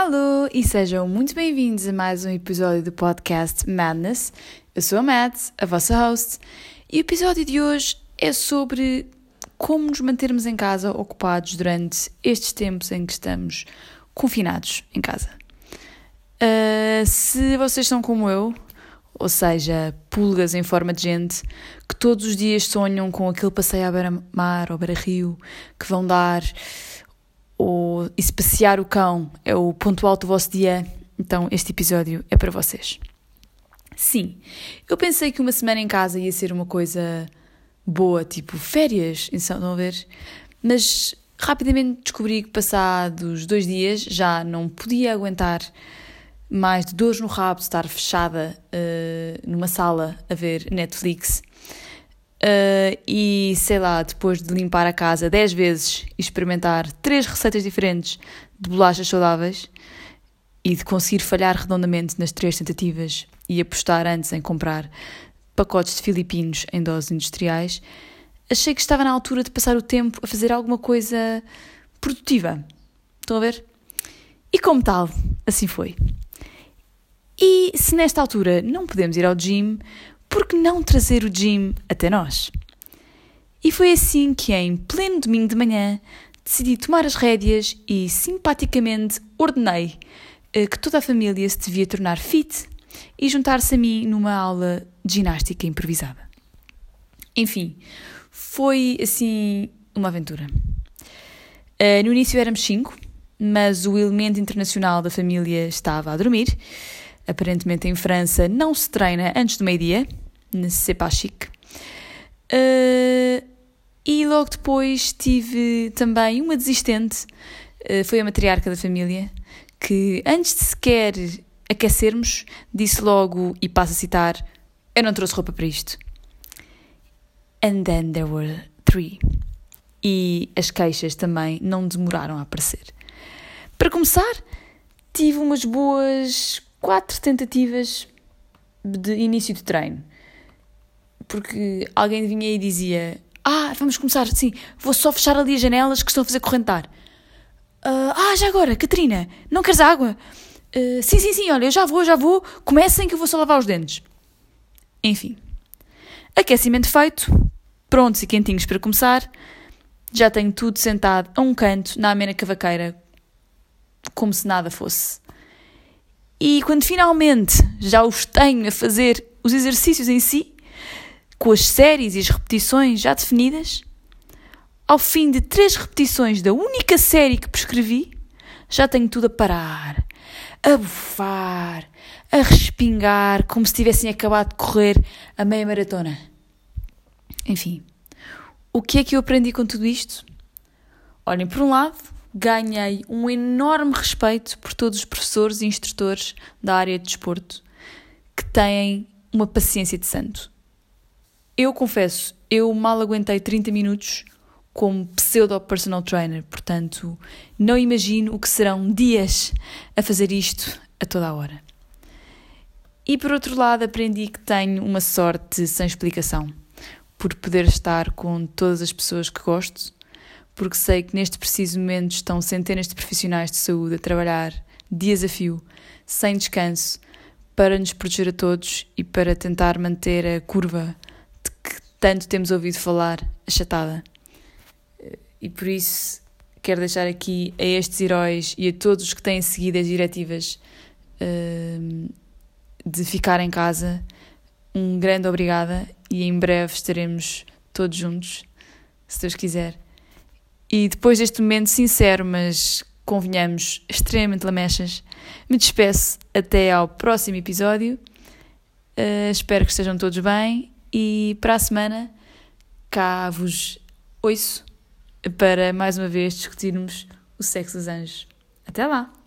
Alô e sejam muito bem-vindos a mais um episódio do podcast Madness. Eu sou a Mads, a vossa host, e o episódio de hoje é sobre como nos mantermos em casa ocupados durante estes tempos em que estamos confinados em casa. Uh, se vocês são como eu, ou seja, pulgas em forma de gente, que todos os dias sonham com aquele passeio à beira-mar ou beira-rio que vão dar ou e se passear o cão é o ponto alto do vosso dia, então este episódio é para vocês. Sim, eu pensei que uma semana em casa ia ser uma coisa boa, tipo férias, estão a ver? Mas rapidamente descobri que passados dois dias já não podia aguentar mais de dores no rabo estar fechada uh, numa sala a ver Netflix Uh, e sei lá, depois de limpar a casa 10 vezes e experimentar três receitas diferentes de bolachas saudáveis e de conseguir falhar redondamente nas três tentativas e apostar antes em comprar pacotes de filipinos em doses industriais, achei que estava na altura de passar o tempo a fazer alguma coisa produtiva. Estão a ver? E como tal, assim foi. E se nesta altura não podemos ir ao gym, por que não trazer o gym até nós? E foi assim que, em pleno domingo de manhã, decidi tomar as rédeas e simpaticamente ordenei eh, que toda a família se devia tornar fit e juntar-se a mim numa aula de ginástica improvisada. Enfim, foi assim uma aventura. Uh, no início éramos cinco, mas o elemento internacional da família estava a dormir aparentemente em França, não se treina antes do meio-dia, c'est pas chic. Uh, e logo depois tive também uma desistente, uh, foi a matriarca da família, que antes de sequer aquecermos, disse logo, e passo a citar, eu não trouxe roupa para isto. And then there were three. E as queixas também não demoraram a aparecer. Para começar, tive umas boas quatro tentativas de início de treino. Porque alguém vinha e dizia: Ah, vamos começar, sim, vou só fechar ali as janelas que estão a fazer correntar. Uh, ah, já agora, Catarina, não queres água? Uh, sim, sim, sim, olha, eu já vou, já vou, comecem que eu vou só lavar os dentes. Enfim, aquecimento feito, prontos e quentinhos para começar. Já tenho tudo sentado a um canto na amena cavaqueira, como se nada fosse. E quando finalmente já os tenho a fazer os exercícios em si, com as séries e as repetições já definidas, ao fim de três repetições da única série que prescrevi, já tenho tudo a parar, a bufar, a respingar, como se tivessem acabado de correr a meia maratona. Enfim, o que é que eu aprendi com tudo isto? Olhem, por um lado, ganhei um enorme respeito por todos os professores e instrutores da área de desporto que têm uma paciência de santo. Eu confesso, eu mal aguentei 30 minutos como pseudo personal trainer, portanto, não imagino o que serão dias a fazer isto a toda a hora. E por outro lado, aprendi que tenho uma sorte sem explicação, por poder estar com todas as pessoas que gosto porque sei que neste preciso momento estão centenas de profissionais de saúde a trabalhar dias a fio, sem descanso, para nos proteger a todos e para tentar manter a curva de que tanto temos ouvido falar achatada. E por isso quero deixar aqui a estes heróis e a todos os que têm seguido as diretivas uh, de ficar em casa um grande obrigada e em breve estaremos todos juntos, se Deus quiser. E depois deste momento sincero, mas convenhamos, extremamente lamechas, me despeço até ao próximo episódio. Uh, espero que estejam todos bem e para a semana cá vos ouço para mais uma vez discutirmos o sexo dos anjos. Até lá!